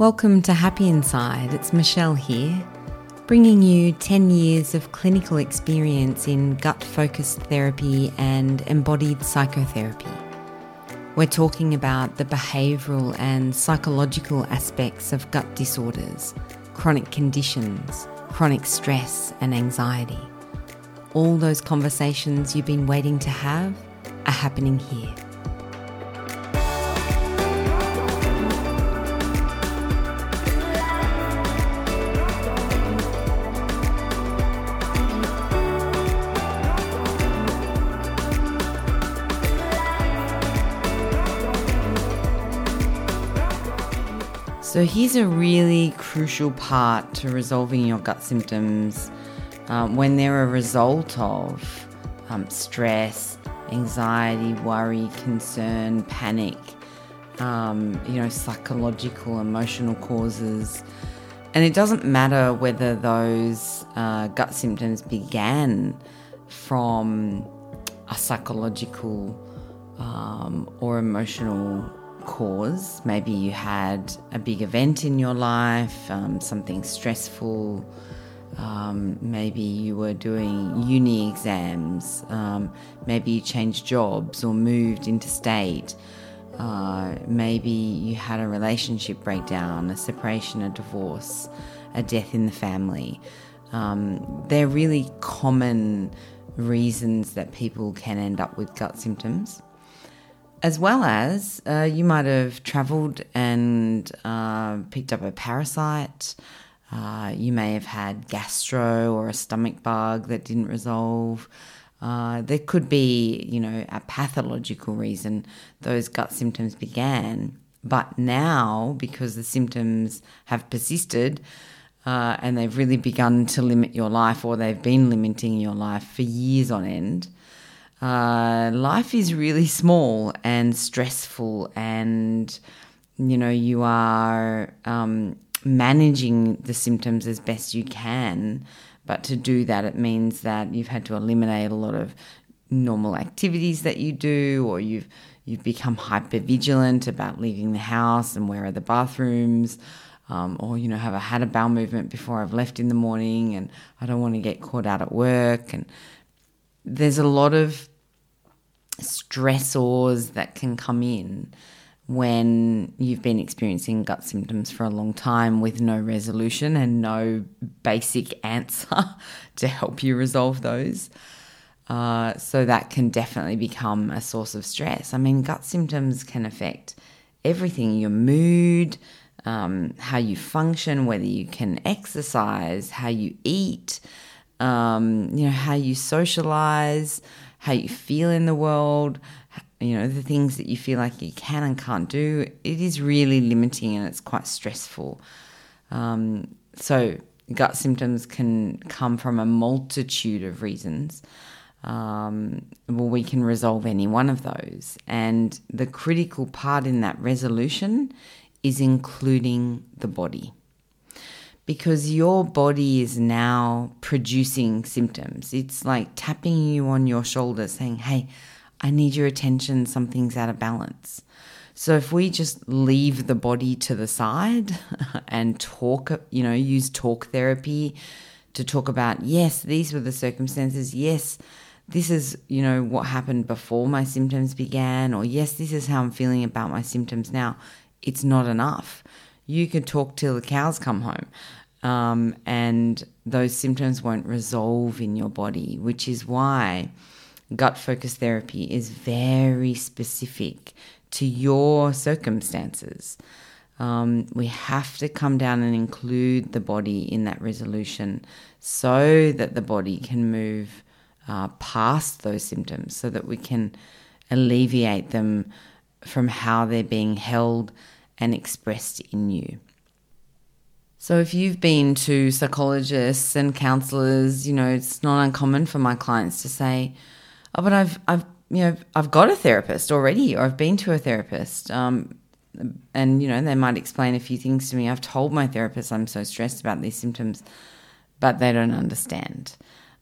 Welcome to Happy Inside. It's Michelle here, bringing you 10 years of clinical experience in gut focused therapy and embodied psychotherapy. We're talking about the behavioural and psychological aspects of gut disorders, chronic conditions, chronic stress, and anxiety. All those conversations you've been waiting to have are happening here. So, here's a really crucial part to resolving your gut symptoms um, when they're a result of um, stress, anxiety, worry, concern, panic, um, you know, psychological, emotional causes. And it doesn't matter whether those uh, gut symptoms began from a psychological um, or emotional cause. Maybe you had a big event in your life, um, something stressful. Um, maybe you were doing uni exams. Um, maybe you changed jobs or moved interstate. Uh, maybe you had a relationship breakdown, a separation, a divorce, a death in the family. Um, they're really common reasons that people can end up with gut symptoms as well as uh, you might have traveled and uh, picked up a parasite. Uh, you may have had gastro or a stomach bug that didn't resolve. Uh, there could be, you know, a pathological reason those gut symptoms began. But now, because the symptoms have persisted uh, and they've really begun to limit your life, or they've been limiting your life for years on end, uh, life is really small and stressful, and you know, you are um, managing the symptoms as best you can. But to do that, it means that you've had to eliminate a lot of normal activities that you do, or you've you've become hyper vigilant about leaving the house and where are the bathrooms. Um, or you know have I had a bowel movement before I've left in the morning and I don't want to get caught out at work and there's a lot of stressors that can come in when you've been experiencing gut symptoms for a long time with no resolution and no basic answer to help you resolve those. Uh, so that can definitely become a source of stress. I mean, gut symptoms can affect everything your mood, um, how you function, whether you can exercise, how you eat, um, you know, how you socialize, how you feel in the world, you know, the things that you feel like you can and can't do. It is really limiting and it's quite stressful. Um, so, gut symptoms can come from a multitude of reasons. Um, well, we can resolve any one of those. And the critical part in that resolution is including the body because your body is now producing symptoms. It's like tapping you on your shoulder saying, hey, I need your attention, something's out of balance. So if we just leave the body to the side and talk, you know, use talk therapy to talk about, yes, these were the circumstances, yes, this is, you know, what happened before my symptoms began, or yes, this is how I'm feeling about my symptoms now, it's not enough. You could talk till the cows come home um, and those symptoms won't resolve in your body, which is why gut focus therapy is very specific to your circumstances. Um, we have to come down and include the body in that resolution so that the body can move uh, past those symptoms, so that we can alleviate them from how they're being held and expressed in you. So, if you've been to psychologists and counselors, you know, it's not uncommon for my clients to say, "Oh, but I've, I've, you know, I've got a therapist already, or I've been to a therapist." Um, and you know, they might explain a few things to me. I've told my therapist I'm so stressed about these symptoms, but they don't understand.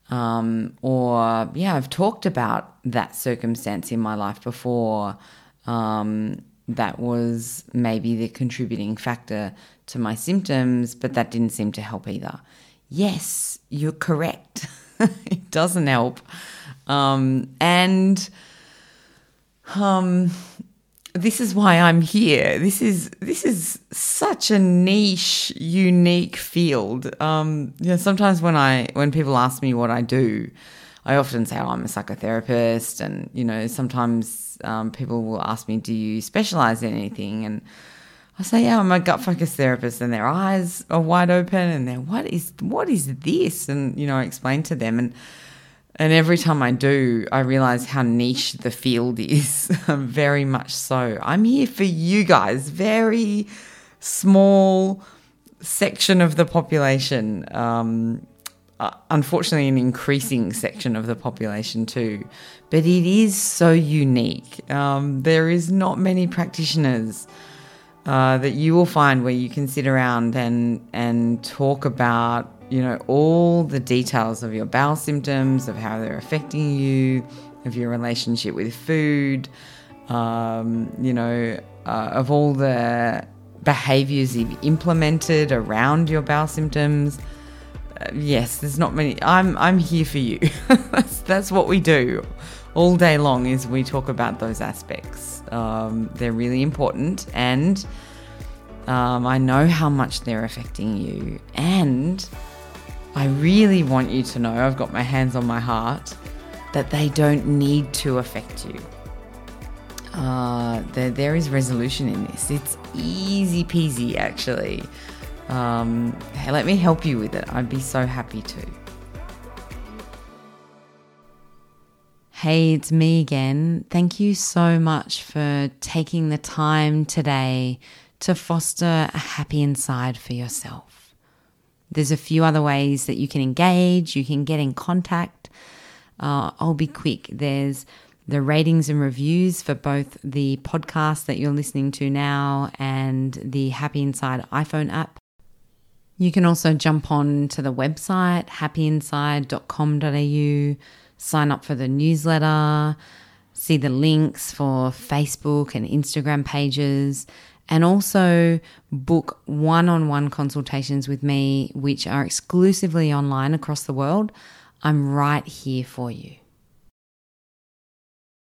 Um, or yeah, I've talked about that circumstance in my life before. Um, that was maybe the contributing factor to my symptoms, but that didn't seem to help either. Yes, you're correct. it doesn't help. Um, and um, this is why I'm here. This is this is such a niche, unique field. Um, you know, sometimes when I when people ask me what I do, I often say, "Oh, I'm a psychotherapist," and you know, sometimes um, people will ask me, "Do you specialize in anything?" and I say, "Yeah, I'm a gut focus therapist," and their eyes are wide open, and they're, "What is what is this?" And you know, I explain to them, and and every time I do, I realize how niche the field is. very much so. I'm here for you guys. Very small section of the population. Um, uh, unfortunately, an increasing section of the population too. But it is so unique. Um, there is not many practitioners uh, that you will find where you can sit around and and talk about you know, all the details of your bowel symptoms, of how they're affecting you, of your relationship with food, um, you know, uh, of all the behaviors you've implemented around your bowel symptoms. Uh, yes, there's not many. I'm I'm here for you. that's that's what we do all day long. Is we talk about those aspects. Um, they're really important, and um, I know how much they're affecting you, and I really want you to know, I've got my hands on my heart, that they don't need to affect you. Uh, there, there is resolution in this. It's easy peasy, actually. Um, let me help you with it. I'd be so happy to. Hey, it's me again. Thank you so much for taking the time today to foster a happy inside for yourself. There's a few other ways that you can engage, you can get in contact. Uh, I'll be quick. There's the ratings and reviews for both the podcast that you're listening to now and the Happy Inside iPhone app. You can also jump on to the website happyinside.com.au, sign up for the newsletter, see the links for Facebook and Instagram pages, and also book one on one consultations with me, which are exclusively online across the world. I'm right here for you.